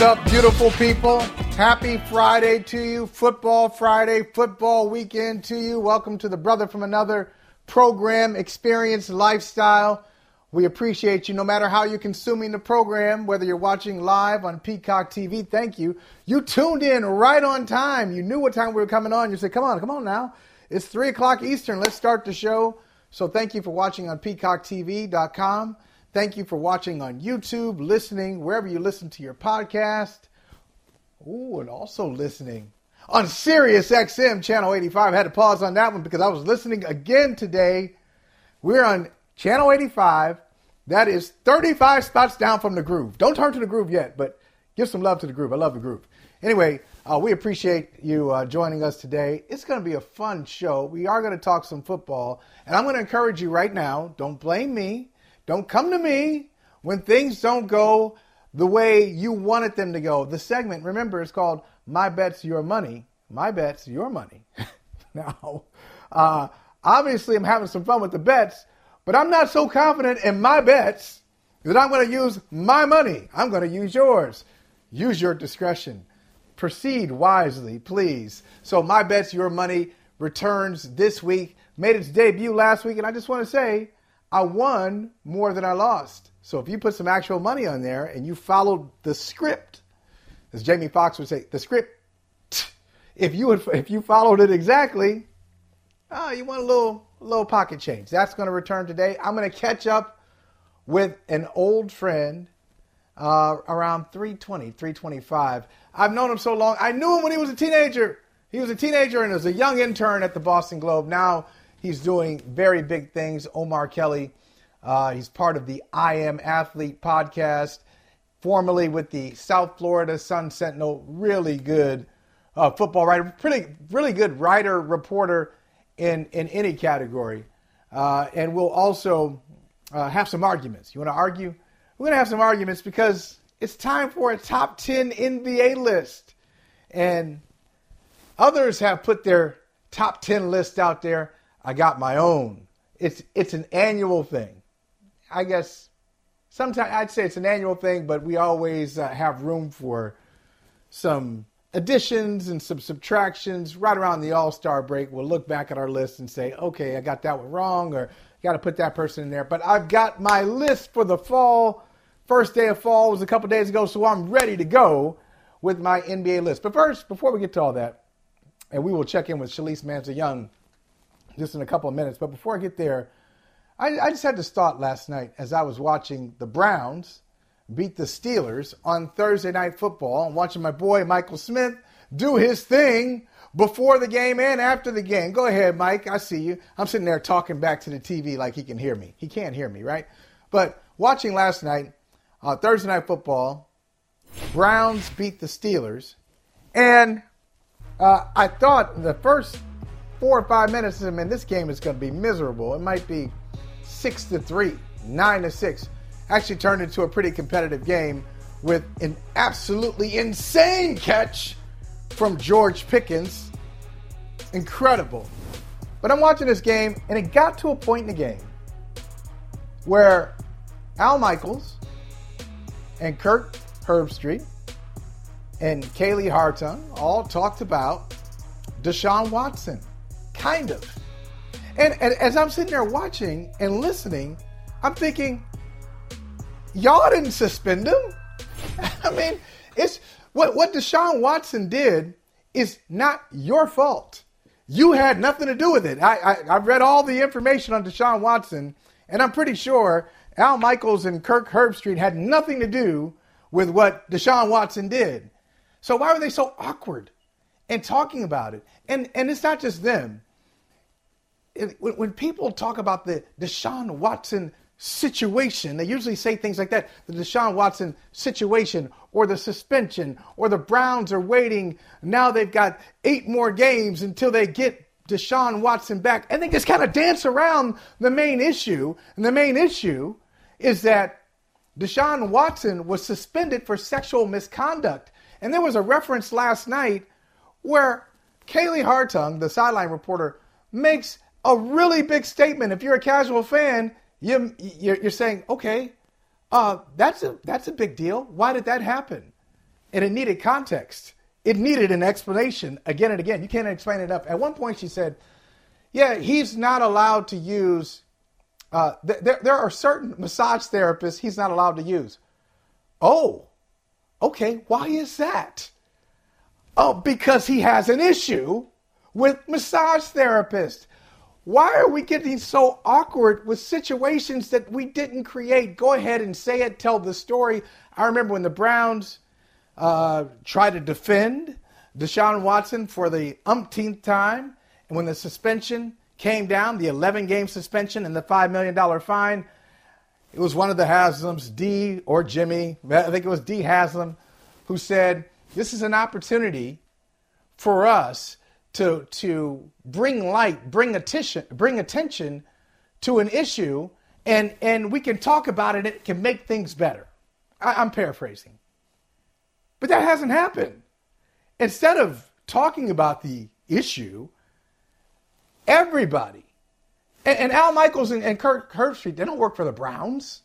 What's up, beautiful people? Happy Friday to you. Football Friday, football weekend to you. Welcome to the Brother from Another program, experience, lifestyle. We appreciate you no matter how you're consuming the program, whether you're watching live on Peacock TV. Thank you. You tuned in right on time. You knew what time we were coming on. You said, come on, come on now. It's 3 o'clock Eastern. Let's start the show. So thank you for watching on peacocktv.com. Thank you for watching on YouTube, listening, wherever you listen to your podcast. Ooh, and also listening on Sirius XM Channel 85. I had to pause on that one because I was listening again today. We're on Channel 85. That is 35 spots down from the groove. Don't turn to the groove yet, but give some love to the groove. I love the groove. Anyway, uh, we appreciate you uh, joining us today. It's going to be a fun show. We are going to talk some football, and I'm going to encourage you right now. Don't blame me. Don't come to me when things don't go the way you wanted them to go. The segment, remember, is called My Bets, Your Money. My Bets, Your Money. now, uh, obviously, I'm having some fun with the bets, but I'm not so confident in my bets that I'm going to use my money. I'm going to use yours. Use your discretion. Proceed wisely, please. So, My Bets, Your Money returns this week, made its debut last week, and I just want to say, I won more than I lost. So if you put some actual money on there and you followed the script, as Jamie Foxx would say, the script, if you if you followed it exactly, oh, you want a little little pocket change. That's going to return today. I'm going to catch up with an old friend uh, around 320, 325. I've known him so long. I knew him when he was a teenager. He was a teenager and was a young intern at the Boston Globe. Now He's doing very big things. Omar Kelly, uh, he's part of the I Am Athlete podcast, formerly with the South Florida Sun Sentinel. Really good uh, football writer, pretty really good writer reporter in in any category. Uh, and we'll also uh, have some arguments. You want to argue? We're going to have some arguments because it's time for a top 10 NBA list. And others have put their top 10 list out there. I got my own. It's it's an annual thing. I guess sometimes I'd say it's an annual thing, but we always uh, have room for some additions and some subtractions right around the All Star break. We'll look back at our list and say, okay, I got that one wrong, or got to put that person in there. But I've got my list for the fall. First day of fall was a couple days ago, so I'm ready to go with my NBA list. But first, before we get to all that, and we will check in with Shalise Manza Young just in a couple of minutes. But before I get there, I, I just had this thought last night as I was watching the Browns beat the Steelers on Thursday Night Football and watching my boy Michael Smith do his thing before the game and after the game. Go ahead, Mike. I see you. I'm sitting there talking back to the TV like he can hear me. He can't hear me, right? But watching last night, uh, Thursday Night Football, Browns beat the Steelers. And uh, I thought the first four or five minutes, I mean, this game is going to be miserable. It might be six to three, nine to six. Actually, turned into a pretty competitive game with an absolutely insane catch from George Pickens. Incredible. But I'm watching this game, and it got to a point in the game where Al Michaels and Kirk Herbstreit and Kaylee Hartung all talked about Deshaun Watson. Kind of. And, and as I'm sitting there watching and listening, I'm thinking, y'all didn't suspend him. I mean, it's what what Deshaun Watson did is not your fault. you had nothing to do with it. I, I, I've read all the information on Deshaun Watson, and I'm pretty sure Al Michaels and Kirk Herbstreit had nothing to do with what Deshaun Watson did. So why were they so awkward in talking about it? And and it's not just them. When people talk about the Deshaun Watson situation. They usually say things like that the Deshaun Watson situation or the suspension or the Browns are waiting. Now they've got eight more games until they get Deshaun Watson back. And they just kind of dance around the main issue. And the main issue is that Deshaun Watson was suspended for sexual misconduct. And there was a reference last night where Kaylee Hartung, the sideline reporter, makes a really big statement. If you're a casual fan, you, you're, saying, okay, uh, that's a that's a big deal. Why did that happen? And it needed context. It needed an explanation again and again. You can't explain it enough. At one point, she said, "Yeah, he's not allowed to use. Uh, th- there there are certain massage therapists he's not allowed to use." Oh, okay. Why is that? Oh, because he has an issue with massage therapists. Why are we getting so awkward with situations that we didn't create? Go ahead and say it, tell the story. I remember when the Browns uh, tried to defend Deshaun Watson for the umpteenth time, and when the suspension came down, the 11 game suspension and the $5 million fine, it was one of the Haslams, Dee or Jimmy, I think it was Dee Haslam, who said, This is an opportunity for us to to bring light, bring attention, bring attention to an issue, and and we can talk about it. It can make things better. I, I'm paraphrasing, but that hasn't happened. Instead of talking about the issue, everybody, and, and Al Michaels and, and Kirk Herbstreit, they don't work for the Browns,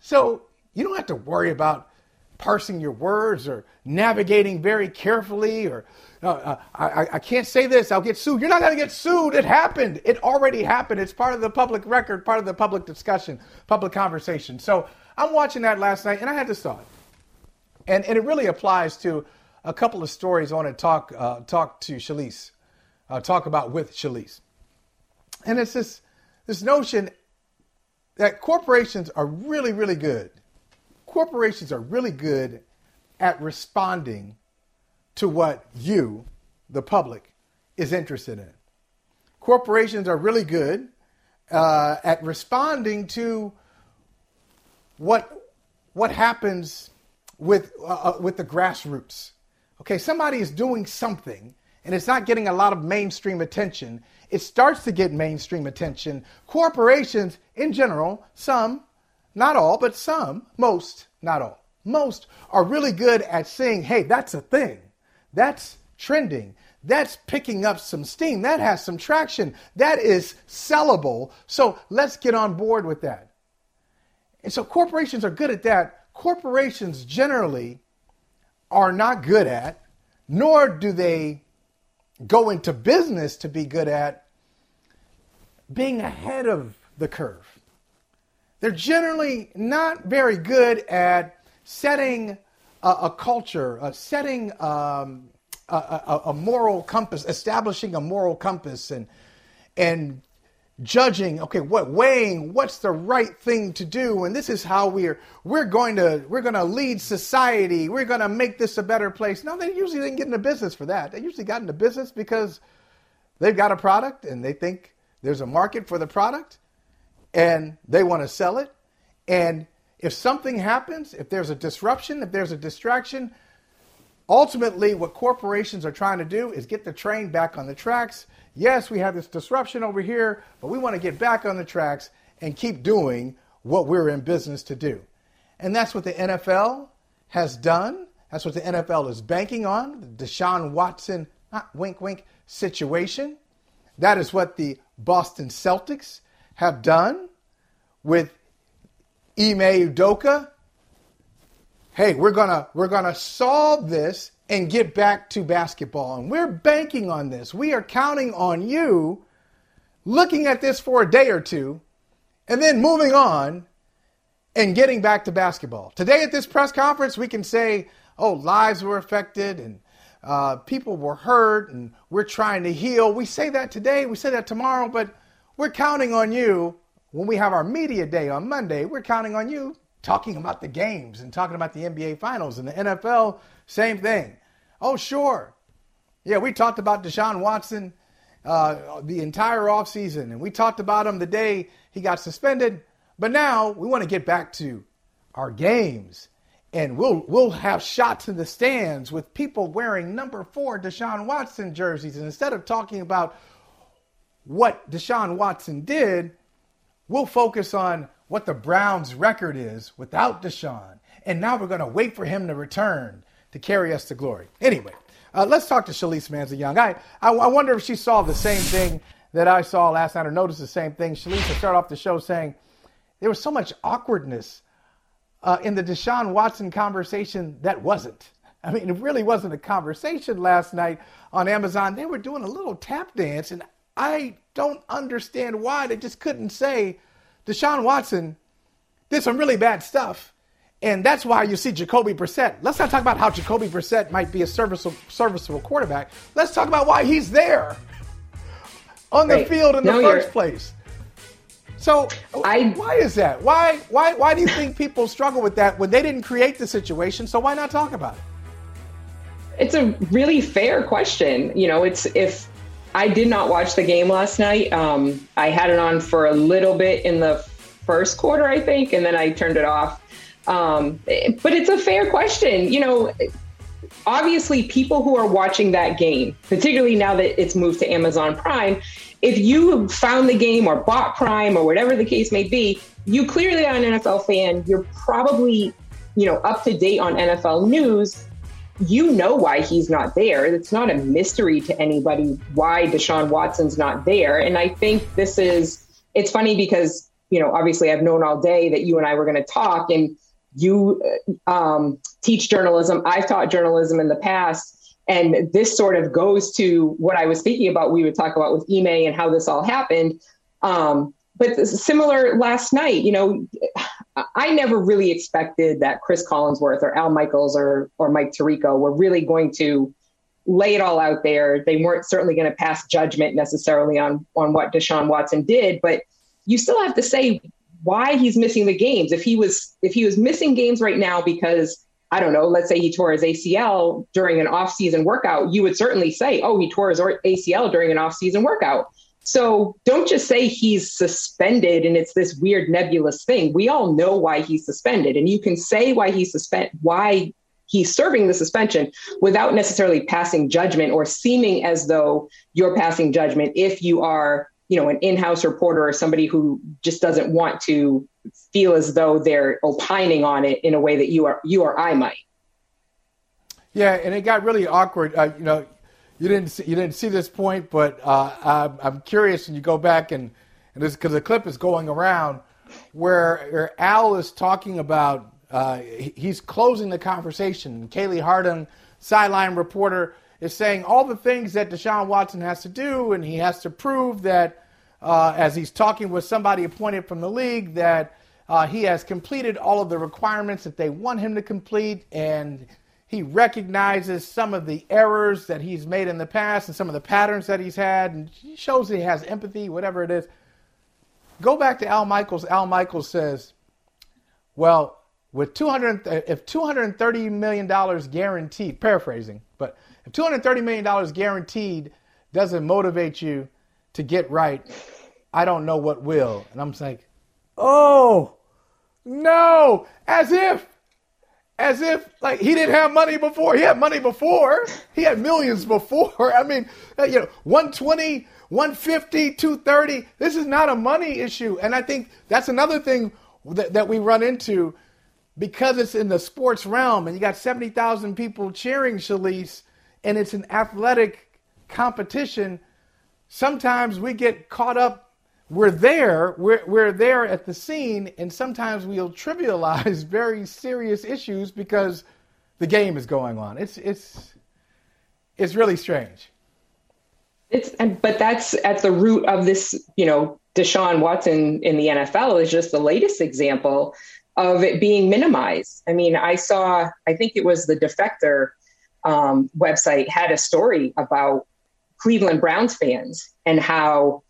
so you don't have to worry about parsing your words or navigating very carefully or uh, uh, I, I can't say this, I'll get sued. You're not going to get sued. It happened. It already happened. It's part of the public record, part of the public discussion, public conversation. So I'm watching that last night and I had this thought. And, and it really applies to a couple of stories I want to talk, uh, talk to Shalise, uh, talk about with Shalise. And it's this, this notion that corporations are really, really good. Corporations are really good at responding to what you, the public, is interested in. Corporations are really good uh, at responding to what what happens with uh, uh, with the grassroots. Okay, somebody is doing something and it's not getting a lot of mainstream attention. It starts to get mainstream attention. Corporations in general, some, not all, but some, most, not all, most are really good at saying, "Hey, that's a thing." That's trending. That's picking up some steam. That has some traction. That is sellable. So let's get on board with that. And so corporations are good at that. Corporations generally are not good at, nor do they go into business to be good at being ahead of the curve. They're generally not very good at setting a, a culture, uh, setting um, a, a, a, moral compass, establishing a moral compass, and and judging. Okay, what weighing? What's the right thing to do? And this is how we're we're going to we're going to lead society. We're going to make this a better place. No, they usually didn't get into business for that. They usually got into business because they've got a product and they think there's a market for the product, and they want to sell it, and if something happens, if there's a disruption, if there's a distraction, ultimately what corporations are trying to do is get the train back on the tracks. Yes, we have this disruption over here, but we want to get back on the tracks and keep doing what we're in business to do. And that's what the NFL has done. That's what the NFL is banking on, the Deshaun Watson, wink, wink, situation. That is what the Boston Celtics have done with Ime Udoka, hey, we're gonna we're gonna solve this and get back to basketball. And we're banking on this. We are counting on you looking at this for a day or two and then moving on and getting back to basketball. Today at this press conference, we can say, oh, lives were affected and uh, people were hurt and we're trying to heal. We say that today, we say that tomorrow, but we're counting on you when we have our media day on Monday. We're counting on you talking about the games and talking about the NBA Finals and the NFL, same thing. Oh, sure. Yeah, we talked about Deshaun Watson uh, the entire offseason, and we talked about him the day he got suspended. But now we want to get back to our games, and we'll we'll have shots in the stands with people wearing number four Deshaun Watson jerseys. And instead of talking about what Deshaun Watson did, we'll focus on what the Browns' record is without Deshaun. And now we're going to wait for him to return to carry us to glory. Anyway, uh, let's talk to Shalise Manza Young. I, I, I, wonder if she saw the same thing that I saw last night or noticed the same thing. Shalise started off the show saying there was so much awkwardness uh, in the Deshaun Watson conversation that wasn't. I mean, it really wasn't a conversation last night on Amazon. They were doing a little tap dance, and I don't understand why they just couldn't say Deshaun Watson did some really bad stuff and that's why you see Jacoby Brissett. Let's not talk about how Jacoby Brissett might be a serviceable, serviceable quarterback. Let's talk about why he's there on the right. field in the 1st place. So I, why is that? Why why why do you think people struggle with that when they didn't create the situation? So why not talk about it? It's a really fair question. You know, it's if I did not watch the game last night. Um, I had it on for a little bit in the first quarter, I think, and then I turned it off. Um, but it's a fair question. You know, obviously, people who are watching that game, particularly now that it's moved to Amazon Prime, if you found the game or bought Prime or whatever the case may be, you clearly are an NFL fan. You're probably, you know, up to date on NFL news. You know why he's not there. It's not a mystery to anybody why Deshaun Watson's not there. And I think this is, it's funny because, you know, obviously I've known all day that you and I were going to talk. And you um, teach journalism. I've taught journalism in the past. And this sort of goes to what I was thinking about. We would talk about with Ime and how this all happened. Um, but similar last night, you know, I never really expected that Chris Collinsworth or Al Michaels or or Mike Tirico were really going to lay it all out there. They weren't certainly going to pass judgment necessarily on on what Deshaun Watson did, but you still have to say why he's missing the games. If he was if he was missing games right now because I don't know, let's say he tore his ACL during an off-season workout, you would certainly say, "Oh, he tore his ACL during an off-season workout." So don't just say he's suspended and it's this weird nebulous thing. We all know why he's suspended, and you can say why he's suspend why he's serving the suspension without necessarily passing judgment or seeming as though you're passing judgment if you are you know an in-house reporter or somebody who just doesn't want to feel as though they're opining on it in a way that you are you or I might. Yeah, and it got really awkward. Uh, you know, you didn't see, you didn't see this point, but uh, I'm curious, and you go back and and this because the clip is going around where, where Al is talking about uh, he's closing the conversation. Kaylee Hartung, sideline reporter, is saying all the things that Deshaun Watson has to do, and he has to prove that uh, as he's talking with somebody appointed from the league that uh, he has completed all of the requirements that they want him to complete, and he recognizes some of the errors that he's made in the past and some of the patterns that he's had, and he shows that he has empathy, whatever it is. Go back to Al Michaels. Al Michaels says, "Well, with 200, if 230 million dollars guaranteed, paraphrasing, but if 230 million dollars guaranteed doesn't motivate you." to get right, I don't know what will. And I'm like, oh, no, as if, as if like he didn't have money before. He had money before. He had millions before. I mean, uh, you know, 120, 150, 230. This is not a money issue. And I think that's another thing that, that we run into because it's in the sports realm and you got 70,000 people cheering Shalise and it's an athletic competition sometimes we get caught up. We're there, we're, we're there at the scene, and sometimes we'll trivialize very serious issues because the game is going on. It's, it's, it's really strange. It's, but that's at the root of this, you know, Deshaun Watson in the NFL is just the latest example of it being minimized. I mean, I saw, I think it was the defector um, website had a story about Cleveland Browns fans and how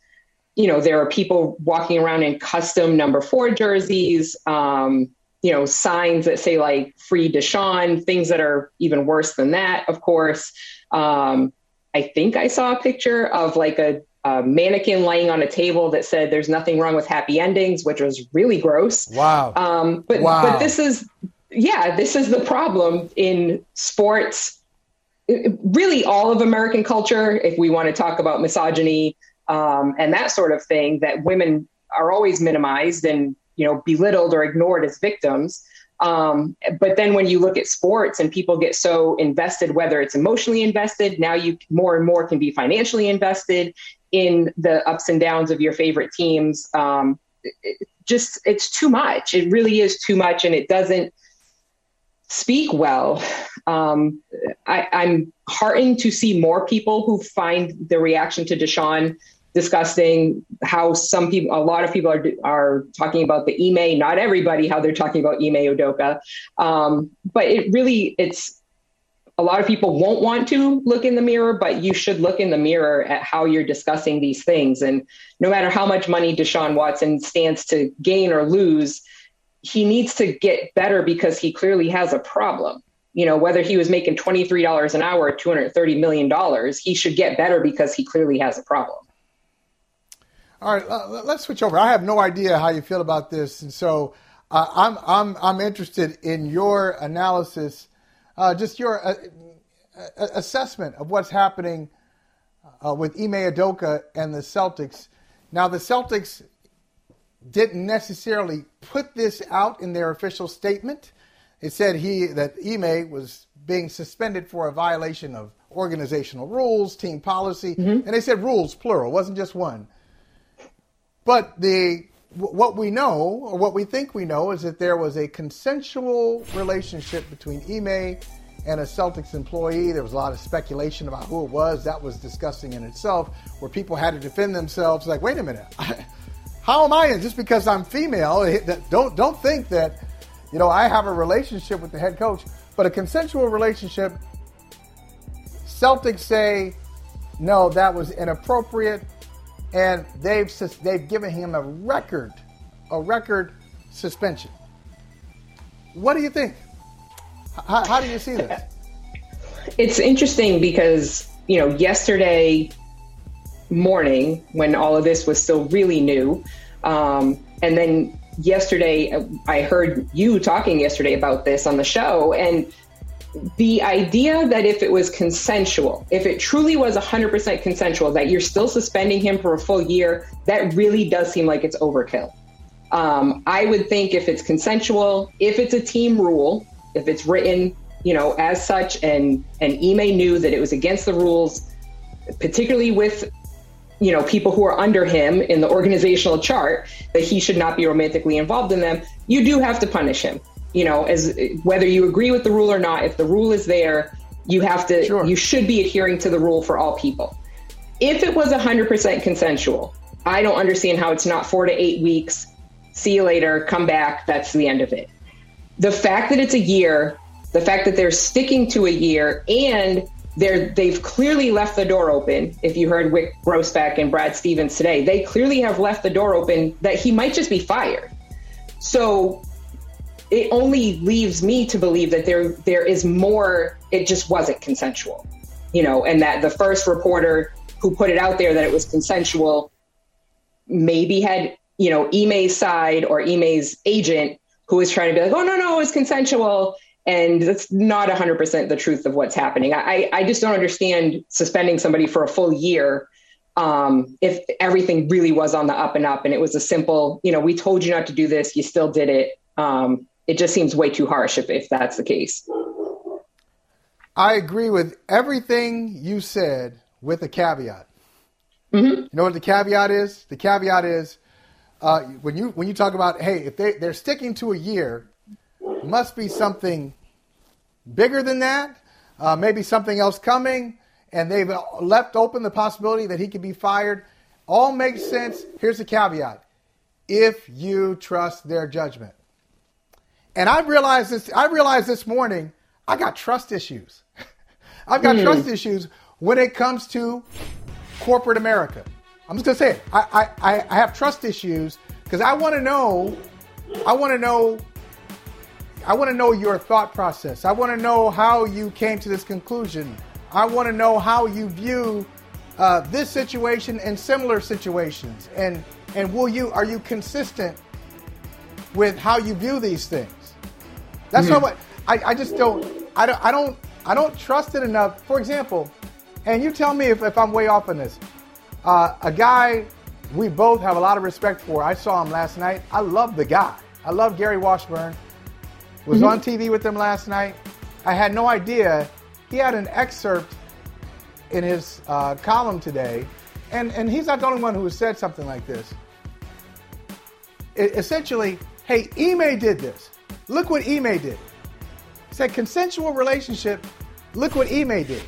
you know there are people walking around in custom number four jerseys um, you know signs that say like free deshaun things that are even worse than that of course. Um, i think i saw a picture of like a, a, mannequin laying on a table that said there's nothing wrong with happy endings which was really gross. Wow. Um, but wow. but this is yeah this is the problem in sports. Really all of american culture if we want to talk about misogyny um, and that sort of thing that women are always minimized and you know belittled or ignored as victims. Um, but then when you look at sports and people get so invested whether it's emotionally invested now you more and more can be financially invested in the ups and downs of your favorite teams. Um, it just it's too much. It really is too much and it doesn't speak well. Um, I, i'm heartened to see more people who find the reaction to deshaun discussing how some people, a lot of people are are talking about the Ime, not everybody, how they're talking about Ime Udoka. Um, but it really, it's a lot of people won't want to look in the mirror, but you should look in the mirror at how you're discussing these things. And no matter how much money Deshaun Watson stands to gain or lose, he needs to get better because he clearly has a problem. You know, whether he was making $23 an hour, or $230 million, he should get better because he clearly has a problem. All right, let's switch over. I have no idea how you feel about this, and so uh, I'm I'm I'm interested in your analysis, uh, just your uh, uh, assessment of what's happening uh, with Ime Udoka and the Celtics. Now, the Celtics didn't necessarily put this out in their official statement. It said he that Ime was being suspended for a violation of organizational rules, team policy, mm-hmm. and they said rules plural, wasn't just one. But the what we know, or what we think we know, is that there was a consensual relationship between Ime and a Celtics employee. There was a lot of speculation about who it was. That was disgusting in itself, where people had to defend themselves. Like, wait a minute, how am I? Just because I'm female, don't don't think that you know I have a relationship with the head coach. But a consensual relationship, Celtics say, no, that was inappropriate and they've they've given him a record, a record suspension. What do you think? How, how do you see this? It's interesting because you know yesterday morning when all of this was still really new, um, and then yesterday I heard you talking yesterday about this on the show, and the idea that if it was consensual, if it truly was 100% consensual, that you're still suspending him for a full year, that really does seem like it's overkill. Um, I would think if it's consensual, if it's a team rule, if it's written, you know, as such, and and Ime knew that it was against the rules, particularly with, you know, people who are under him in the organizational chart, that he should not be romantically involved in them. You do have to punish him you know, as whether you agree with the rule or not, if the rule is there, you have to, sure. you should be adhering to the rule for all people. If it was 100% consensual, I don't understand how it's not four to eight weeks. See you later, come back. That's the end of it. The fact that it's a year, the fact that they're sticking to a year, and they're they've clearly left the door open. If you heard Wyc Grousbeck and Brad Stevens today, they clearly have left the door open that he might just be fired. So it only leaves me to believe that there there is more it just wasn't consensual you know and that the first reporter who put it out there that it was consensual maybe had you know Ime's side or Ime's agent who was trying to be like oh no no it was consensual and that's not 100% the truth of what's happening. I i just don't understand suspending somebody for a full year um, if everything really was on the up and up and it was a simple you know we told you not to do this. You still did it. Um, it just seems way too harsh if, if that's the case. I agree with everything you said with a caveat. Mm-hmm. You know what the caveat is? The caveat is uh, when you when you talk about hey, if they they're sticking to a year, must be something bigger than that. Uh, maybe something else coming, and they've left open the possibility that he could be fired. All makes sense. Here's the caveat: if you trust their judgment. And I realized this. I realized this morning I got trust issues. I've got mm. trust issues when it comes to corporate America. I'm just gonna say it. I I, I have trust issues because I want to know. I want to know. I want to know your thought process. I want to know how you came to this conclusion. I want to know how you view uh, this situation and similar situations. And and will you are you consistent with how you view these things? That's mm-hmm. not what I, I just don't I don't I don't I don't trust it enough. For example, and you tell me if, if I'm way off on this. Uh, a guy we both have a lot of respect for. I saw him last night. I love the guy. I love Gary Washburn. Was mm-hmm. on TV with him last night. I had no idea. He had an excerpt in his uh, column today, and, and he's not the only one who has said something like this. It, essentially, hey, Ime did this. Look what Ime did. He said consensual relationship. Look what Ime did.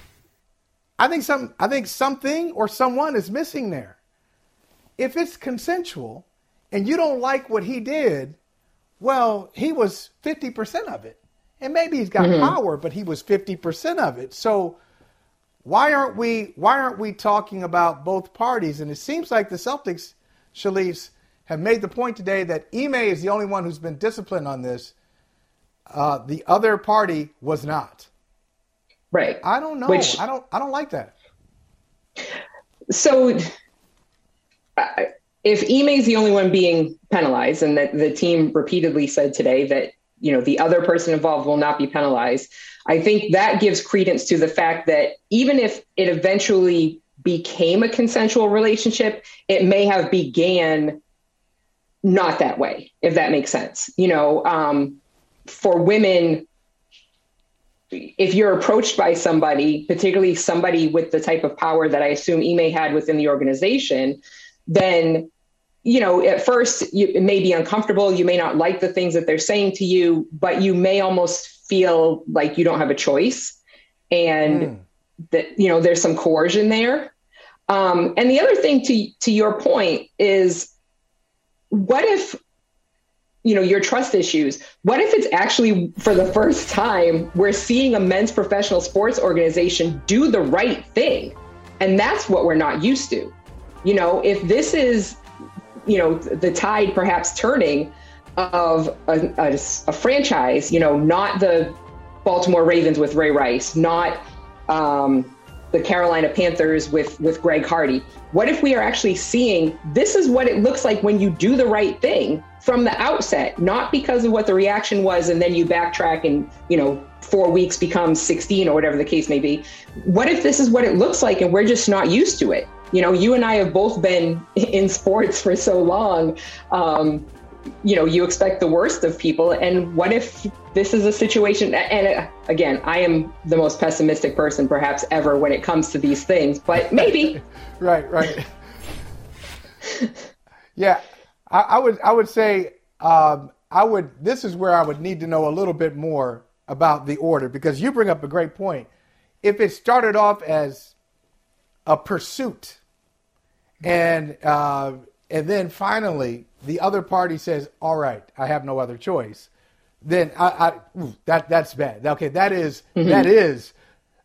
I think some I think something or someone is missing there. If it's consensual and you don't like what he did, well, he was 50% of it. And maybe he's got mm-hmm. power, but he was 50% of it. So why aren't we why aren't we talking about both parties? And it seems like the Celtics, Shalise, have made the point today that Ime is the only one who's been disciplined on this. Uh, the other party was not. Right. I don't know. Which, I don't. I don't like that. So, if Ime is the only one being penalized, and that the team repeatedly said today that you know the other person involved will not be penalized, I think that gives credence to the fact that even if it eventually became a consensual relationship, it may have began not that way, if that makes sense. You know, um, for women if you're approached by somebody, particularly somebody with the type of power that I assume Ime had within the organization, then you know at first you, it may be uncomfortable. You may not like the things that they're saying to you, but you may almost feel like you don't have a choice, and mm. that you know there's some coercion there. Um, and the other thing to to your point is, what if you know your trust issues. What if it's actually for the first time we're seeing a men's professional sports organization do the right thing? And that's what we're not used to. You know if this is you know the tide perhaps turning of a, a, a franchise you know not the baltimore ravens with ray rice not um, the Carolina Panthers with with Greg Hardy. What if we are actually seeing this is what it looks like when you do the right thing from the outset, not because of what the reaction was and then you backtrack and, you know, 4 weeks becomes 16 or whatever the case may be. What if this is what it looks like and we're just not used to it? You know, you and I have both been in sports for so long. Um, you know you expect the worst of people and what if this is a situation and uh, again i am the most pessimistic person perhaps ever when it comes to these things but maybe right right yeah I, I, would i would say um, i would this is where i would need to know a little bit more about the order because you bring up a great point if it started off as a pursuit and uh, and then finally the other party says, "All right, I have no other choice," then I, I ooh, that that's bad. Okay, that is, mm-hmm. that is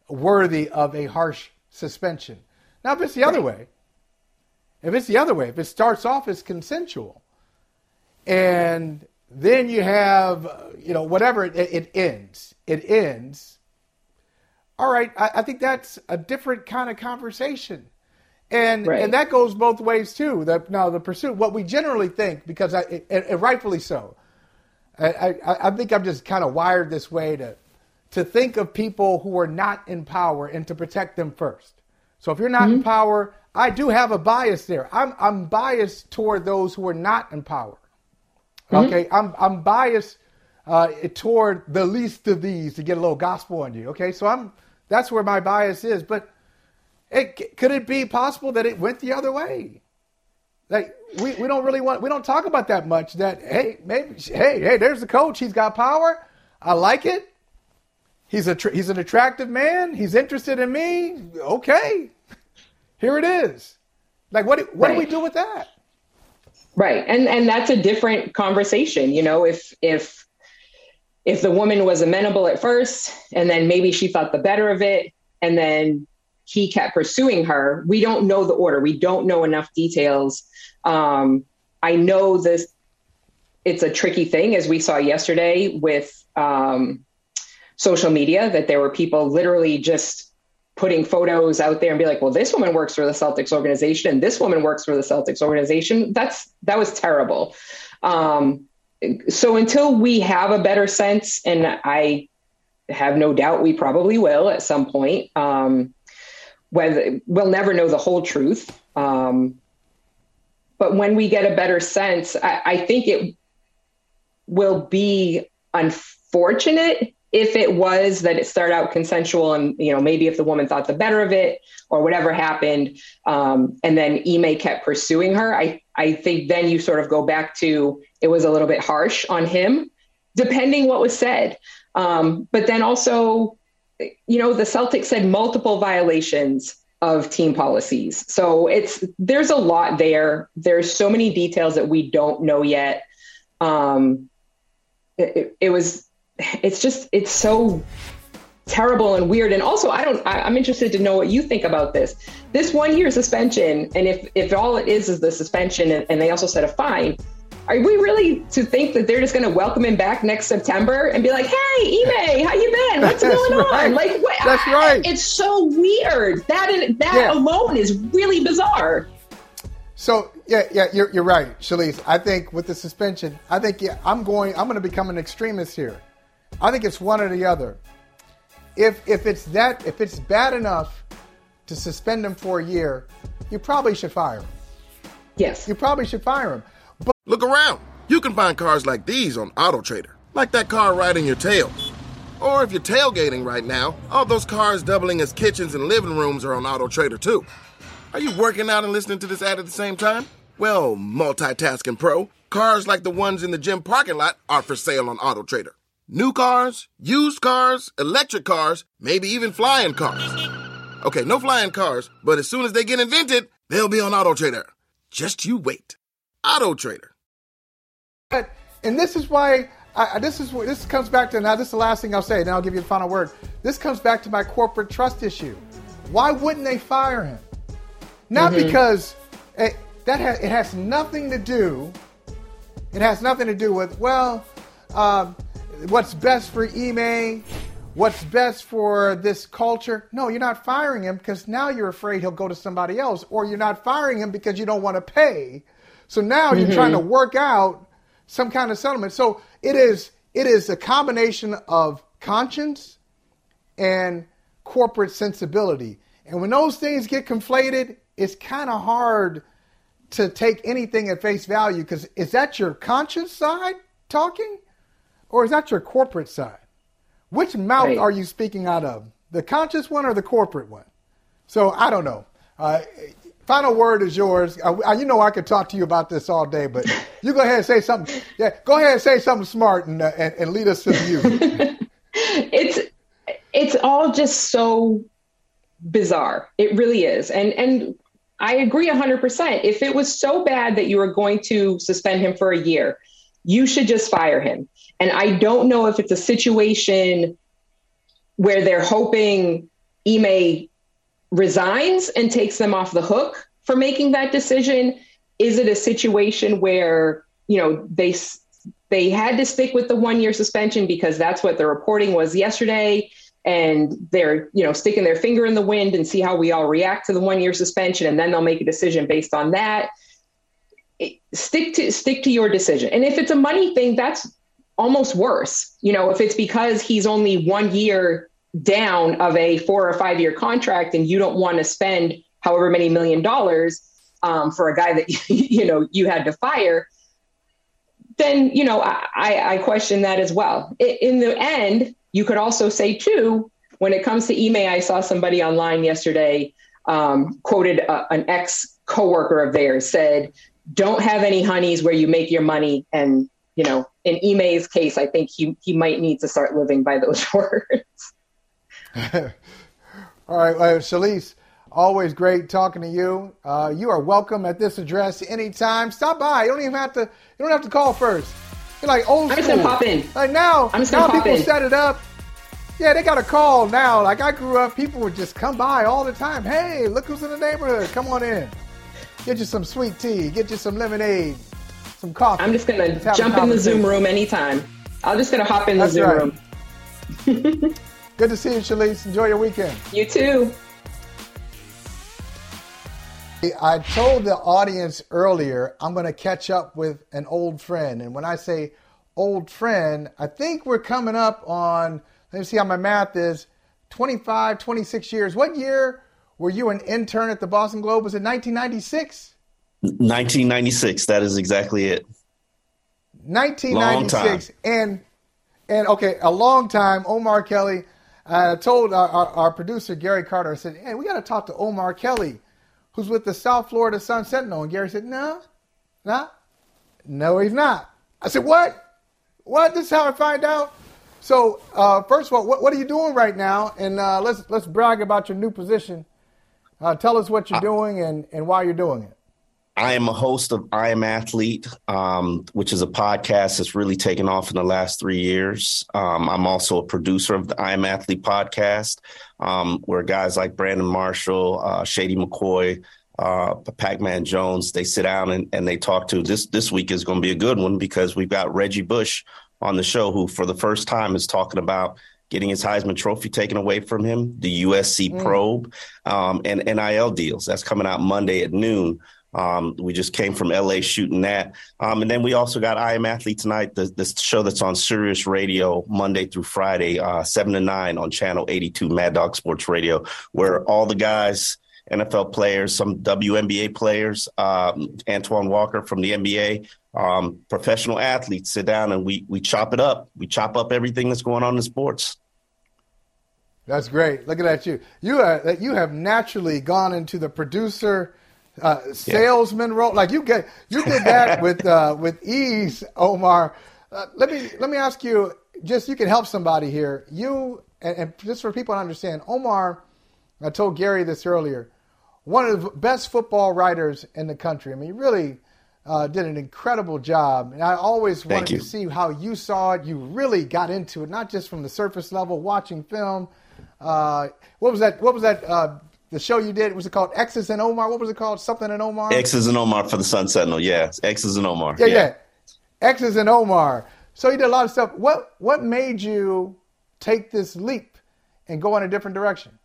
worthy of a harsh suspension. Now, if it's the other way, if it's the other way, if it starts off as consensual, and then you have, you know, whatever it, it ends, it ends. All right, I, I think that's a different kind of conversation and right. and that goes both ways too. The, now the pursuit, what we generally think, because I, and, and rightfully so, I, I, I think I'm just kind of wired this way to to think of people who are not in power and to protect them first. So if you're not mm-hmm. in power, I do have a bias there. I'm I'm biased toward those who are not in power. Mm-hmm. Okay, I'm I'm biased uh, toward the least of these to get a little gospel on you. Okay, so I'm that's where my bias is, but it, could it be possible that it went the other way? Like we, we don't really want we don't talk about that much. That hey maybe hey hey there's the coach. He's got power. I like it. He's a he's an attractive man. He's interested in me. Okay, here it is. Like what what right. do we do with that? Right, and and that's a different conversation. You know, if if if the woman was amenable at first, and then maybe she thought the better of it, and then he kept pursuing her. We don't know the order. We don't know enough details. Um, I know this. It's a tricky thing, as we saw yesterday with um, social media, that there were people literally just putting photos out there and be like, "Well, this woman works for the Celtics organization, and this woman works for the Celtics organization." That's that was terrible. Um, so until we have a better sense, and I have no doubt we probably will at some point. Um, whether we'll never know the whole truth. Um, but when we get a better sense, I, I think it will be unfortunate if it was that it started out consensual and you know maybe if the woman thought the better of it or whatever happened um, and then Ime kept pursuing her I, I think then you sort of go back to it was a little bit harsh on him depending what was said um, but then also you know, the Celtics said multiple violations of team policies. So it's there's a lot there. There's so many details that we don't know yet. Um, it, it was, it's just, it's so terrible and weird. And also, I don't, I, I'm interested to know what you think about this. This one year suspension, and if if all it is is the suspension, and, and they also set a fine are we really to think that they're just going to welcome him back next September and be like, "Hey, Ime, how you been? What's going right. on?" Like, what, that's right. it's so weird. That that yeah. alone is really bizarre. So yeah, yeah, you're, you're right, Shalise. I think with the suspension, I think yeah, I'm going. I'm going to become an extremist here. I think it's one or the other. If if it's that if it's bad enough to suspend him for a year, you probably should fire him. Yes, you probably should fire him. Look around. You can find cars like these on AutoTrader, like that car riding your tail. Or if you're tailgating right now, all those cars doubling as kitchens and living rooms are on AutoTrader too. Are you working out and listening to this ad at the same time? Well, multitasking pro, cars like the ones in the gym parking lot are for sale on AutoTrader. New cars, used cars, electric cars, maybe even flying cars. Okay, no flying cars, but as soon as they get invented, they'll be on Auto Trader. Just you wait. AutoTrader. But, and this is why I, this is this comes back to now. This is the last thing I'll say. Then I'll give you the final word. This comes back to my corporate trust issue. Why wouldn't they fire him? Not mm-hmm. because it, that ha- it has nothing to do. It has nothing to do with well, um, what's best for Ime, what's best for this culture. No, you're not firing him because now you're afraid he'll go to somebody else, or you're not firing him because you don't want to pay. So now mm-hmm. you're trying to work out some kind of settlement. So it is it is a combination of conscience and corporate sensibility. And when those things get conflated, it's kind of hard to take anything at face value because is that your conscience side talking or is that your corporate side? Which mouth right. are you speaking out of? The conscious one or the corporate one? So I don't know. Uh, final word is yours. Uh, you know I could talk to you about this all day, but you go ahead and say something. Yeah, go ahead and say something smart and uh, and, and, lead us to the it's it's all just so bizarre. It really is, and and I agree hundred percent. If it was so bad that you were going to suspend him for a year, you should just fire him. And I don't know if it's a situation where they're hoping Ime resigns and takes them off the hook for making that decision? Is it a situation where, you know, they they had to stick with the one year suspension because that's what the reporting was yesterday? And they're you know sticking their finger in the wind and see how we all react to the one year suspension and then they'll make a decision based on that. Stick to stick to your decision. And if it's a money thing that's almost worse you know if it's because he's only one year down of a four or five year contract and you don't want to spend however many million dollars um, for a guy that you know you had to fire then you know I, I question that as well. In the end you could also say too when it comes to Ime i saw somebody online yesterday um, quoted a, an ex coworker of theirs said don't have any honeys where you make your money and you know in Ime's case i think he, he might need to start living by those words All right, uh, Shalise, always great talking to you. Uh, you are welcome at this address anytime. Stop by. You don't even have to. You don't have to call first. You're like old I'm just gonna pop in. Like now, I'm just now people in. set it up. Yeah, they got a call now. Like I grew up, people would just come by all the time. Hey, look who's in the neighborhood. Come on in. Get you some sweet tea. Get you some lemonade, some coffee. I'm just gonna jump in the Zoom room anytime. I'm just gonna hop in the That's Zoom right. room. Good to see you, Shalise. Enjoy your weekend. You too. I told the audience earlier I'm going to catch up with an old friend. And when I say old friend, I think we're coming up on, let me see how my math is, 25, 26 years. What year were you an intern at the Boston Globe? Was it 1996? 1996. That is exactly it. 1996. And, and okay, a long time. Omar Kelly. I told our, our, our producer, Gary Carter, I said, hey, we got to talk to Omar Kelly who's with the South Florida Sun Sentinel. And Gary said, no, no, no, he's not. I said, what? What? This is how I find out. So, uh, first of all, what, what, are you doing right now? And uh, let's let's brag about your new position. Uh, tell us what you're doing and, and why you're doing it. I am a host of I Am Athlete, um, which is a podcast that's really taken off in the last three years. Um, I'm also a producer of the I Am Athlete podcast, um, where guys like Brandon Marshall, uh, Shady McCoy, uh, Pac-Man Jones, they sit down and, and they talk to. This this week is going to be a good one because we've got Reggie Bush on the show, who for the first time is talking about getting his Heisman Trophy taken away from him, the USC mm. probe, um, and NIL deals. That's coming out Monday at noon. Um, we just came from LA shooting that. Um, and then we also got I Am Athlete tonight, the, the show that's on Sirius Radio Monday through Friday, uh, 7 to 9 on Channel 82, Mad Dog Sports Radio, where all the guys, NFL players, some WNBA players, um, Antoine Walker from the NBA, um, professional athletes sit down and we, we chop it up. We chop up everything that's going on in sports. That's great. Look at that you. You are, you have naturally gone into the producer – uh, salesman yeah. role. Like you get you did that with uh, with ease, Omar. Uh, let me let me ask you. Just you can help somebody here. You and, and, just for people to understand, Omar. I told Gary this earlier. One of the best football writers in the country. I mean, really uh, did an incredible job. And I always Thank wanted you. to see how you saw it. You really got into it, not just from the surface level, watching film. Uh, what was that? What was that uh, the show you did was it called X's and Omar? What was it called? Something and Omar. X's and Omar for the Sun Sentinel. Yeah, X's and Omar. Yeah, yeah, yeah. X's and Omar. So you did a lot of stuff. What what made you take this leap and go in a different direction?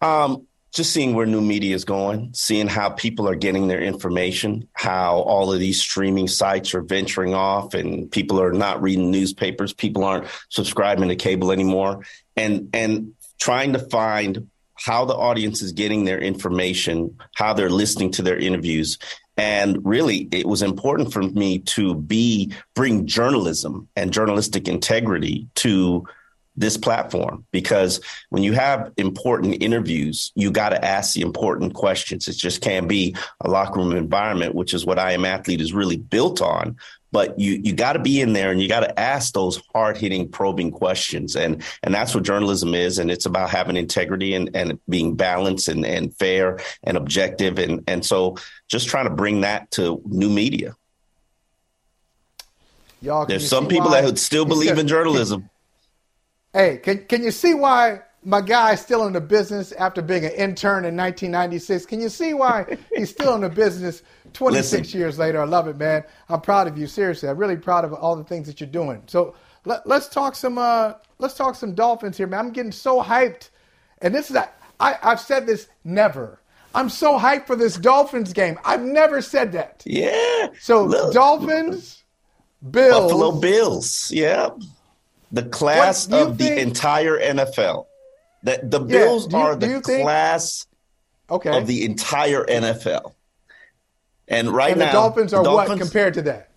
Um, just seeing where new media is going, seeing how people are getting their information, how all of these streaming sites are venturing off, and people are not reading newspapers, people aren't subscribing to cable anymore, and and trying to find how the audience is getting their information, how they're listening to their interviews. And really, it was important for me to be bring journalism and journalistic integrity to this platform because when you have important interviews, you got to ask the important questions. It just can't be a locker room environment, which is what I Am Athlete is really built on but you you got to be in there and you got to ask those hard hitting probing questions. And and that's what journalism is and it's about having integrity and, and being balanced and, and fair and objective. And and so just trying to bring that to new media. Y'all, there's some people why? that would still believe in journalism. Hey can, can you see why my guy's still in the business after being an intern in 1996. Can you see why he's still in the business 26 Listen. years later? I love it, man. I'm proud of you. Seriously, I'm really proud of all the things that you're doing. So let, us talk some. Uh, let's talk some Dolphins here, man. I'm getting so hyped, and this is I, I've said this never. I'm so hyped for this Dolphins game. I've never said that. Yeah. So Look. Dolphins, Bills, Buffalo Bills. Yeah. The class of think, the entire NFL. That the Bills yeah. you, are the class okay. of the entire NFL. And right and now, the Dolphins are the Dolphins, what compared to that?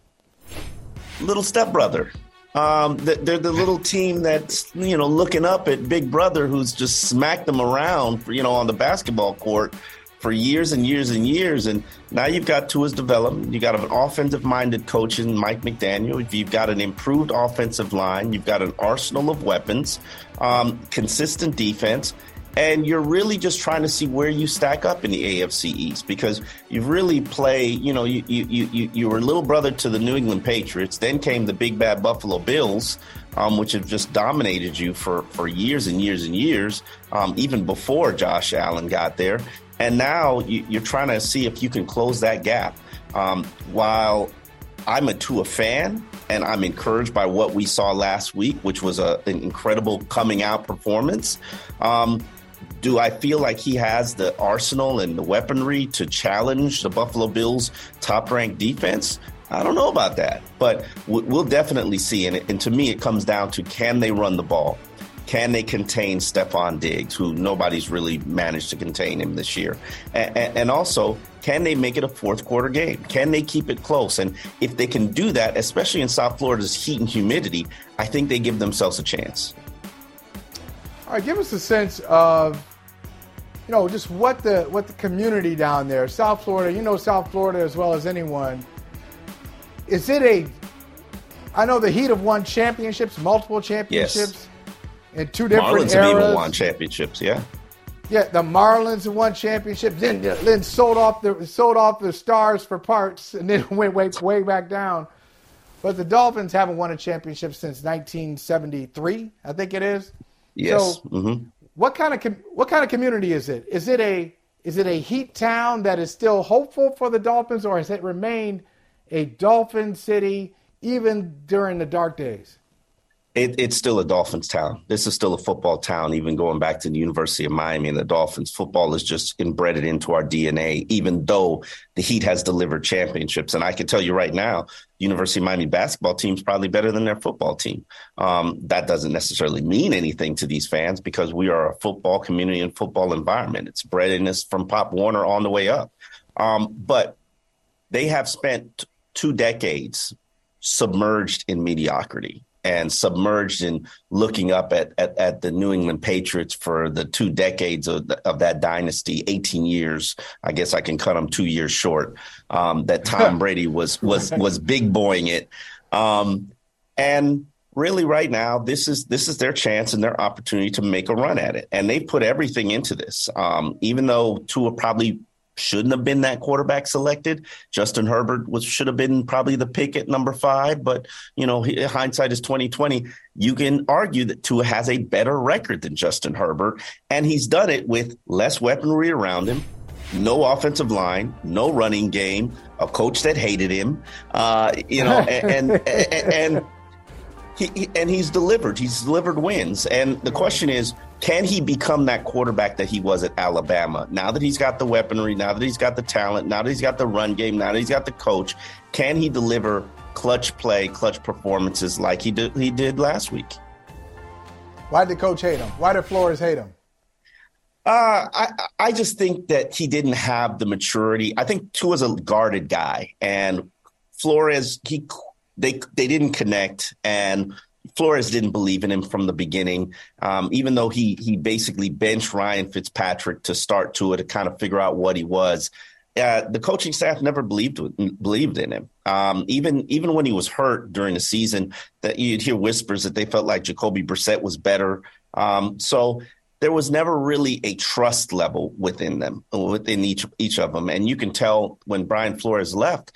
Little stepbrother. Um, they're the little team that's you know looking up at Big Brother, who's just smacked them around, you know, on the basketball court for years and years and years. And now you've got Tua's development. You got an offensive minded coach in Mike McDaniel. You've got an improved offensive line. You've got an arsenal of weapons, um, consistent defense. and you're really just trying to see where you stack up in the AFC East because you really play, you know, you, you, you, you were a little brother to the New England Patriots, then came the big bad Buffalo Bills, um, which have just dominated you for, for years and years and years, um, even before Josh Allen got there. And now you, are trying to see if you can close that gap. Um, while I'm a Tua fan, and I'm encouraged by what we saw last week, which was a, an incredible coming out performance. Um, do I feel like he has the arsenal and the weaponry to challenge the Buffalo Bills' top ranked defense? I don't know about that, but we'll definitely see. And, and to me, it comes down to can they run the ball? Can they contain Stefon Diggs, who nobody's really managed to contain him this year? And, and, also, can they make it a fourth quarter game? Can they keep it close? And if they can do that, especially in South Florida's heat and humidity, I think they give themselves a chance. All right, give us a sense of you know, just what the what the community down there, South Florida, you know South Florida as well as anyone. Is it a I know the Heat have won championships, multiple championships yes. In two different Marlins eras. have even won championships, yeah. Yeah, the Marlins won championships, then then sold off the sold off the stars for parts and then went way way back down. But the Dolphins haven't won a championship since 1973, I think it is. Yes. So, mm-hmm. What kind of what kind of community is it? Is it a is it a heat town that is still hopeful for the Dolphins, or has it remained a Dolphin city even during the dark days? It, it's still a Dolphins town. This is still a football town, even going back to the University of Miami and the Dolphins. Football is just embedded into our DNA, even though the Heat has delivered championships. And I can tell you right now, University of Miami basketball team is probably better than their football team. Um, that doesn't necessarily mean anything to these fans because we are a football community and football environment. It's bred in us from Pop Warner on the way up. Um, but they have spent two decades submerged in mediocrity and submerged in looking up at, at, at, the New England Patriots for the two decades of, the, of, that dynasty, 18 years. I guess I can cut them two years short. Um, that Tom Brady was was was big boying it, um, and really right now this is this is their chance and their opportunity to make a run at it, and they put everything into this. Um, even though Tua probably shouldn't have been that quarterback selected. Justin Herbert was should have been probably the pick at number five, but you know, hindsight is twenty twenty. You can argue that Tua has a better record than Justin Herbert, and he's done it with less weaponry around him, no offensive line, no running game, a coach that hated him, uh, you know, and and, and, and he, he, and he's delivered. He's delivered wins. And the question is, can he become that quarterback that he was at Alabama? Now that he's got the weaponry, now that he's got the talent, now that he's got the run game, now that he's got the coach, can he deliver clutch play, clutch performances like he did he did last week? Why did the coach hate him? Why did Flores hate him? Uh, I I just think that he didn't have the maturity. I think Tua's a guarded guy, and Flores he they they didn't connect, and Flores didn't believe in him from the beginning, um, even though he he basically benched Ryan Fitzpatrick to start Tua to kind of figure out what he was. Uh, the coaching staff never believed believed in him. Um, even even when he was hurt during the season, that you'd hear whispers that they felt like Jacoby Brissett was better. Um, so there was never really a trust level within them, within each each of them, and you can tell when Brian Flores left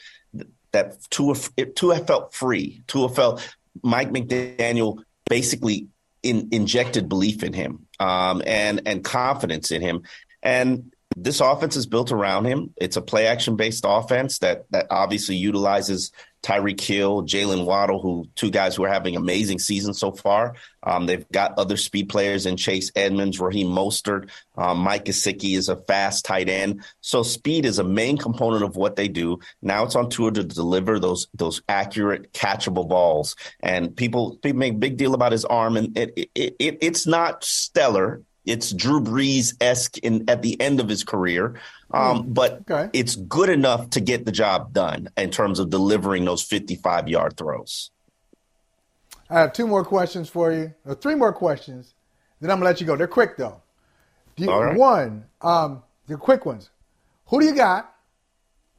that Tua, Tua felt free. Tua felt Mike McDaniel basically in, injected belief in him um, and and confidence in him. And this offense is built around him. It's a play action based offense that that obviously utilizes Tyreek Hill, Jaylen Waddle, who two guys who are having amazing seasons so far. Um, they've got other speed players in Chase Edmonds, Raheem Mostert. Um, Mike Gesicki is a fast tight end. So speed is a main component of what they do. Now it's on Tua to deliver those those accurate, catchable balls. And people people make big deal about his arm, and it, it, it it's not stellar it's Drew Brees esque in at the end of his career, um, mm, but okay. it's good enough to get the job done in terms of delivering those 55 yard throws. I have two more questions for you, or three more questions. Then I'm gonna let you go. They're quick though. You, right. One, um, the quick ones. Who do you got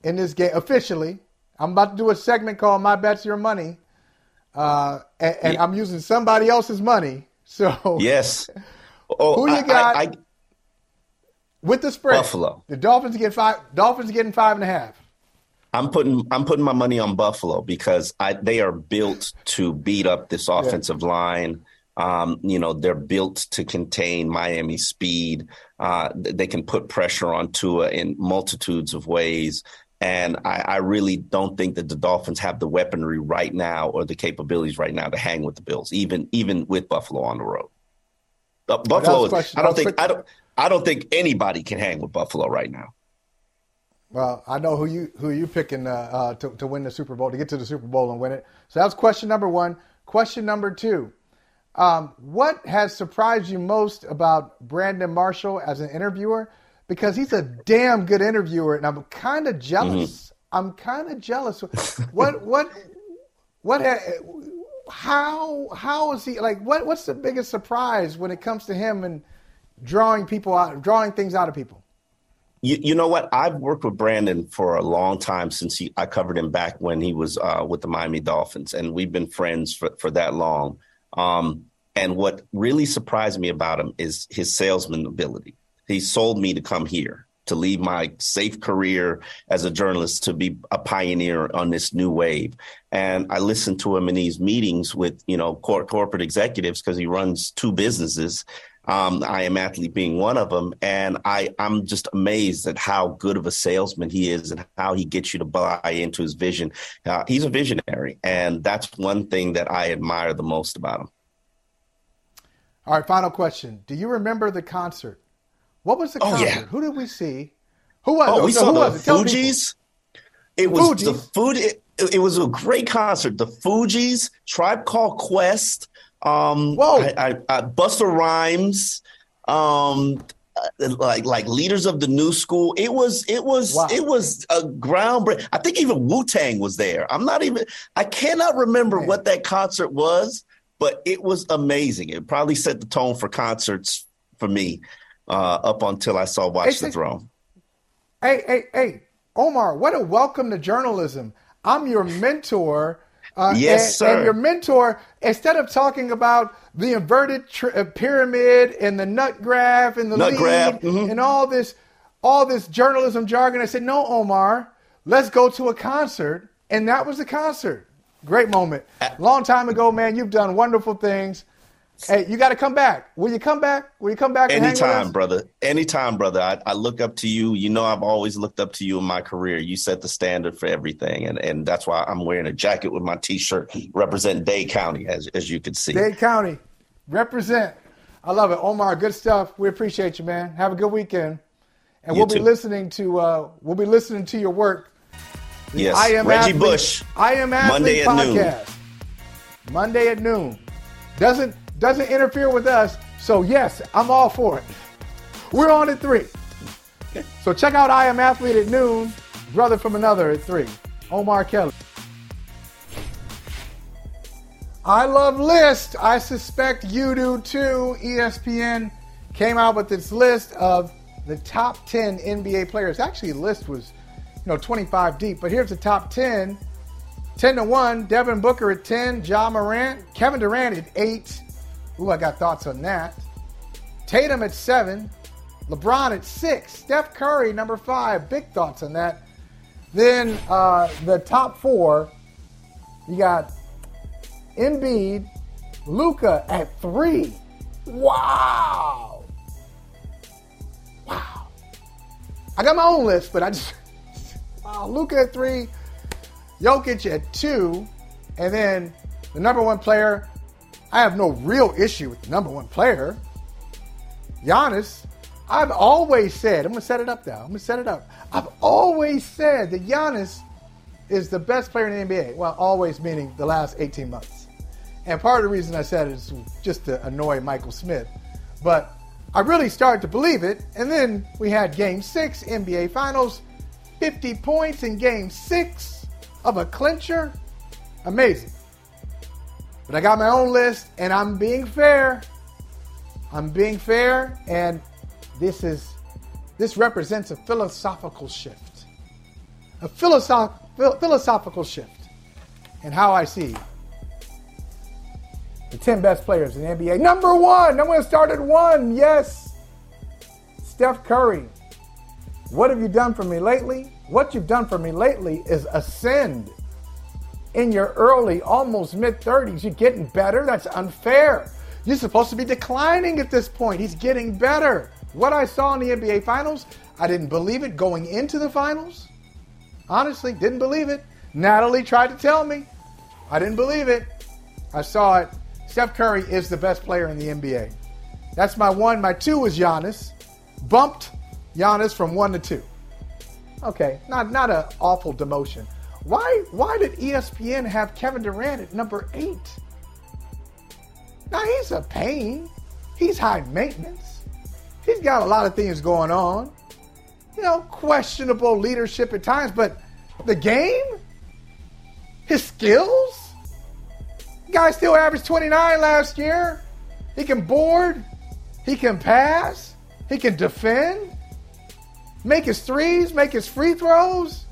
in this game officially? I'm about to do a segment called "My Bets Your Money," uh, and, and yeah. I'm using somebody else's money. So yes. Oh, Who you got? I, I, with the spread. Buffalo. The Dolphins get five. Dolphins getting five and a half. I'm putting I'm putting my money on Buffalo because I, they are built to beat up this offensive yeah. line. Um, you know, they're built to contain Miami speed. Uh, they can put pressure on Tua in multitudes of ways. And I, I, really don't think that the Dolphins have the weaponry right now or the capabilities right now to hang with the Bills, even even with Buffalo on the road. Uh, Buffalo, is, I don't think I don't I don't think anybody can hang with Buffalo right now. Well, I know who you who you picking uh, uh, to to win the Super Bowl to get to the Super Bowl and win it. So that's question number one. Question number two. Um, what has surprised you most about Brandon Marshall as an interviewer? Because he's a damn good interviewer, and I'm kind of jealous. Mm-hmm. I'm kind of jealous. what what what? How how is he like? What what's the biggest surprise when it comes to him and drawing people out, drawing things out of people? You, you know what? I've worked with Brandon for a long time since he, I covered him back when he was uh, with the Miami Dolphins, and we've been friends for, for that long. Um, and what really surprised me about him is his salesman ability. He sold me to come here, to leave my safe career as a journalist, to be a pioneer on this new wave. And I listened to him in these meetings with, you know, cor- corporate executives because he runs two businesses. Um, I am athlete being one of them, and I I'm just amazed at how good of a salesman he is and how he gets you to buy into his vision. Uh, he's a visionary, and that's one thing that I admire the most about him. All right, final question. Do you remember the concert? What was the oh, concert? Yeah. Who did we see? Who was? Oh, we no, saw the Fugees. It was Fugees. the food. It, it, was a great concert. The Fugees, Tribe Called Quest, um, Whoa, I, I, I, Busta Rhymes, um, like like leaders of the new school. It was it was wow. it was a groundbreaking. I think even Wu Tang was there. I'm not even. I cannot remember Man. what that concert was, but it was amazing. It probably set the tone for concerts for me uh, up until I saw Watch hey, the Throne. Hey, hey, hey, Omar, what a welcome to journalism. I'm your mentor. Uh, yes, and, sir. And your mentor, instead of talking about the inverted tr- uh, pyramid and the nut graph and the nut lead graph. Mm-hmm. and all this, all this journalism jargon, I said, "No, Omar, let's go to a concert." And that was the concert. Great moment. Long time ago, man. You've done wonderful things. Hey, you got to come back. Will you come back? Will you come back? Anytime, brother. Anytime, brother. I, I, look up to you. You know, I've always looked up to you in my career. You set the standard for everything, and and that's why I'm wearing a jacket with my T-shirt representing Dade County, as as you can see. Dade County, represent. I love it, Omar. Good stuff. We appreciate you, man. Have a good weekend, and you we'll too. be listening to uh, we'll be listening to your work Yes, I am Reggie athlete, Bush. I am athlete Monday at podcast. Noon. Monday at noon. Doesn't doesn't interfere with us. So yes, I'm all for it. We're on at three. So check out I am athlete at noon. Brother from another at three. Omar Kelly. I love list. I suspect you do too. ESPN came out with its list of the top 10 NBA players. Actually, list was you know, 25 deep. But here's the top 10. 10 to 1, Devin Booker at 10, Ja Morant, Kevin Durant at 8. Ooh, I got thoughts on that. Tatum at 7, LeBron at 6, Steph Curry, number 5. Big thoughts on that. Then uh, the top four, you got Embiid, Luka at 3. Wow. Wow. I got my own list, but I just Wow, Luka at three, Jokic at two, and then the number one player. I have no real issue with the number one player, Giannis. I've always said, I'm going to set it up now. I'm going to set it up. I've always said that Giannis is the best player in the NBA. Well, always meaning the last 18 months. And part of the reason I said it is just to annoy Michael Smith. But I really started to believe it. And then we had game six, NBA Finals. 50 points in game six of a clincher. Amazing. But I got my own list and I'm being fair. I'm being fair and this is this represents a philosophical shift. A philosoph- philosophical shift in how I see the 10 best players in the NBA. Number one, I'm going to start at one. Yes. Steph Curry, what have you done for me lately? What you've done for me lately is ascend in your early, almost mid 30s. You're getting better. That's unfair. You're supposed to be declining at this point. He's getting better. What I saw in the NBA Finals, I didn't believe it going into the finals. Honestly, didn't believe it. Natalie tried to tell me. I didn't believe it. I saw it. Steph Curry is the best player in the NBA. That's my one. My two was Giannis. Bumped Giannis from one to two. Okay, not not an awful demotion. Why why did ESPN have Kevin Durant at number eight? Now he's a pain. He's high maintenance. He's got a lot of things going on. You know, questionable leadership at times, but the game, his skills, guy still averaged 29 last year. He can board, he can pass, he can defend, make his threes, make his free throws.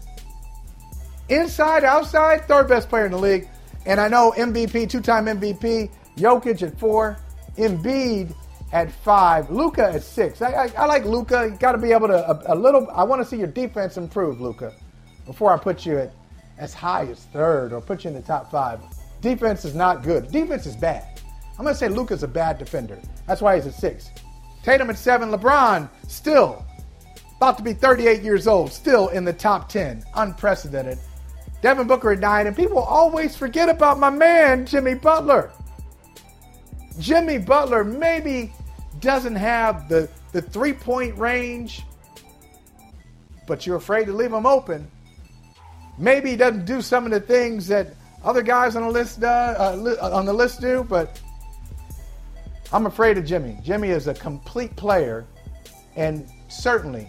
Inside, outside, third best player in the league. And I know MVP, two time MVP, Jokic at four, Embiid at five, Luka at six. I, I, I like Luka. You got to be able to a, a little. I want to see your defense improve, Luka, before I put you at as high as third or put you in the top five. Defense is not good. Defense is bad. I'm going to say Luka's a bad defender. That's why he's at six. Tatum at seven. LeBron still about to be 38 years old, still in the top 10. Unprecedented. Devin Booker at nine. And people always forget about my man, Jimmy Butler. Jimmy Butler maybe doesn't have the, the three point range, but you're afraid to leave him open. Maybe he doesn't do some of the things that other guys on the list do, uh, uh, on the list do, but I'm afraid of Jimmy. Jimmy is a complete player, and certainly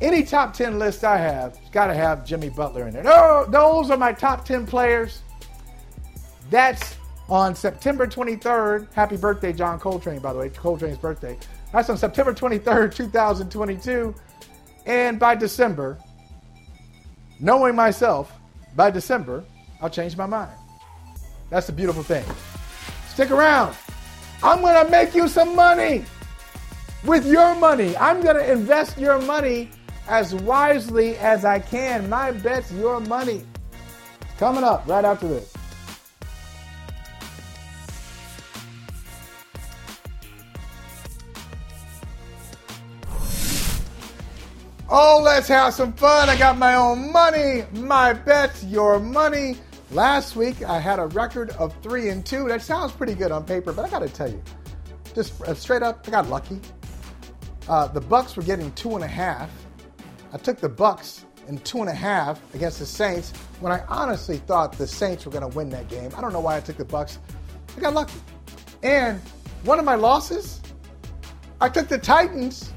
any top 10 list I have it's got to have Jimmy Butler in there. No, those are my top 10 players. That's on September 23rd. Happy birthday, John Coltrane, by the way. Coltrane's birthday. That's on September 23rd, 2022. And by December, knowing myself, by December, I'll change my mind. That's the beautiful thing. Stick around. I'm going to make you some money with your money. I'm going to invest your money as wisely as I can. My bet's your money. Coming up right after this. Oh, let's have some fun. I got my own money. My bet's your money. Last week I had a record of three and two. That sounds pretty good on paper, but I got to tell you, just uh, straight up, I got lucky. Uh, the Bucs were getting two and a half. I took the Bucs in two and a half against the Saints when I honestly thought the Saints were going to win that game. I don't know why I took the Bucs. I got lucky. And one of my losses, I took the Titans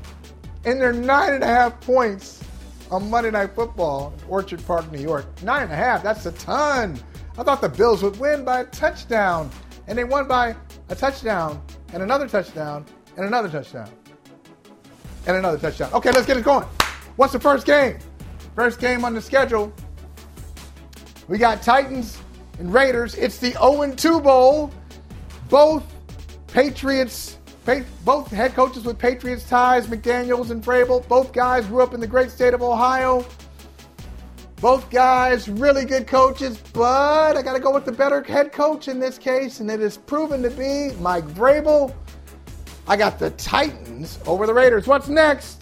and they're nine and a half points on Monday Night Football in Orchard Park, New York. Nine and a half, that's a ton. I thought the Bills would win by a touchdown, and they won by a touchdown, and another touchdown, and another touchdown, and another touchdown. Okay, let's get it going. What's the first game? First game on the schedule. We got Titans and Raiders. It's the 0 2 Bowl. Both Patriots both head coaches with Patriots ties, McDaniels and Vrabel. Both guys grew up in the great state of Ohio. Both guys really good coaches, but I got to go with the better head coach in this case, and it is proven to be Mike Vrabel. I got the Titans over the Raiders. What's next?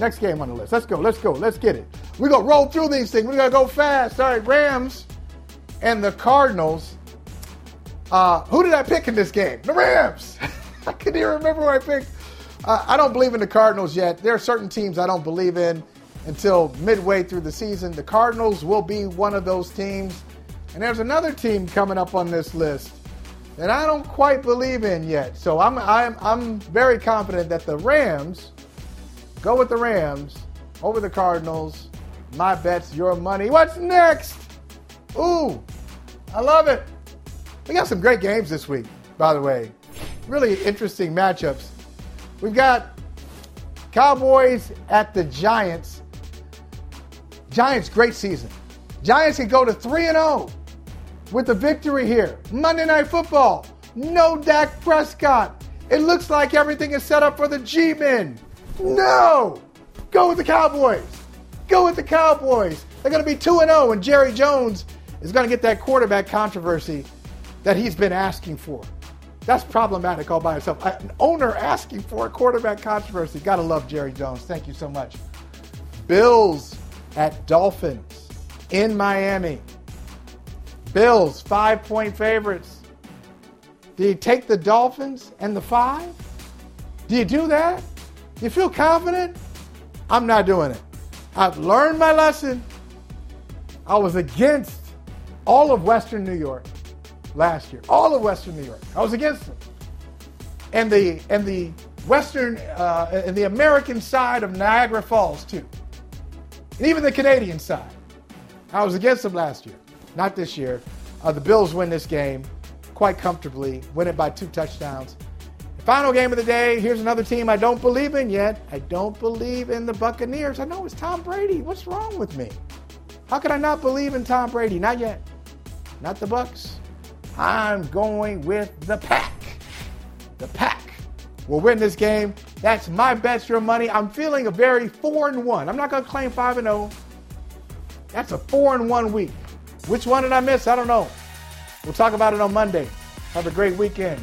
Next game on the list. Let's go. Let's go. Let's get it. We're going to roll through these things. We're going to go fast. All right, Rams and the Cardinals. Uh, who did I pick in this game? The Rams. I can't even remember who I picked. Uh, I don't believe in the Cardinals yet. There are certain teams I don't believe in until midway through the season. The Cardinals will be one of those teams. And there's another team coming up on this list that I don't quite believe in yet. So I'm, I'm, I'm very confident that the Rams go with the Rams over the Cardinals. My bet's your money. What's next? Ooh, I love it. We got some great games this week, by the way. Really interesting matchups. We've got Cowboys at the Giants. Giants, great season. Giants can go to 3 and 0 with the victory here. Monday Night Football. No Dak Prescott. It looks like everything is set up for the G men. No! Go with the Cowboys. Go with the Cowboys. They're going to be 2 0, and Jerry Jones is going to get that quarterback controversy that he's been asking for. That's problematic all by itself. An owner asking for a quarterback controversy. Gotta love Jerry Jones. Thank you so much. Bills at Dolphins in Miami. Bills, five point favorites. Do you take the Dolphins and the five? Do you do that? You feel confident? I'm not doing it. I've learned my lesson. I was against all of Western New York last year. All of Western New York. I was against them. And the and the Western uh, and the American side of Niagara Falls too. And even the Canadian side. I was against them last year. Not this year. Uh, the Bills win this game quite comfortably, win it by two touchdowns. Final game of the day. Here's another team I don't believe in yet. I don't believe in the Buccaneers. I know it's Tom Brady. What's wrong with me? How could I not believe in Tom Brady? Not yet. Not the Bucs. I'm going with the pack. The pack will win this game. That's my bets, your money. I'm feeling a very four and one. I'm not going to claim five and zero. Oh. That's a four and one week. Which one did I miss? I don't know. We'll talk about it on Monday. Have a great weekend.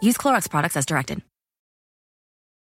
Use Clorox products as directed.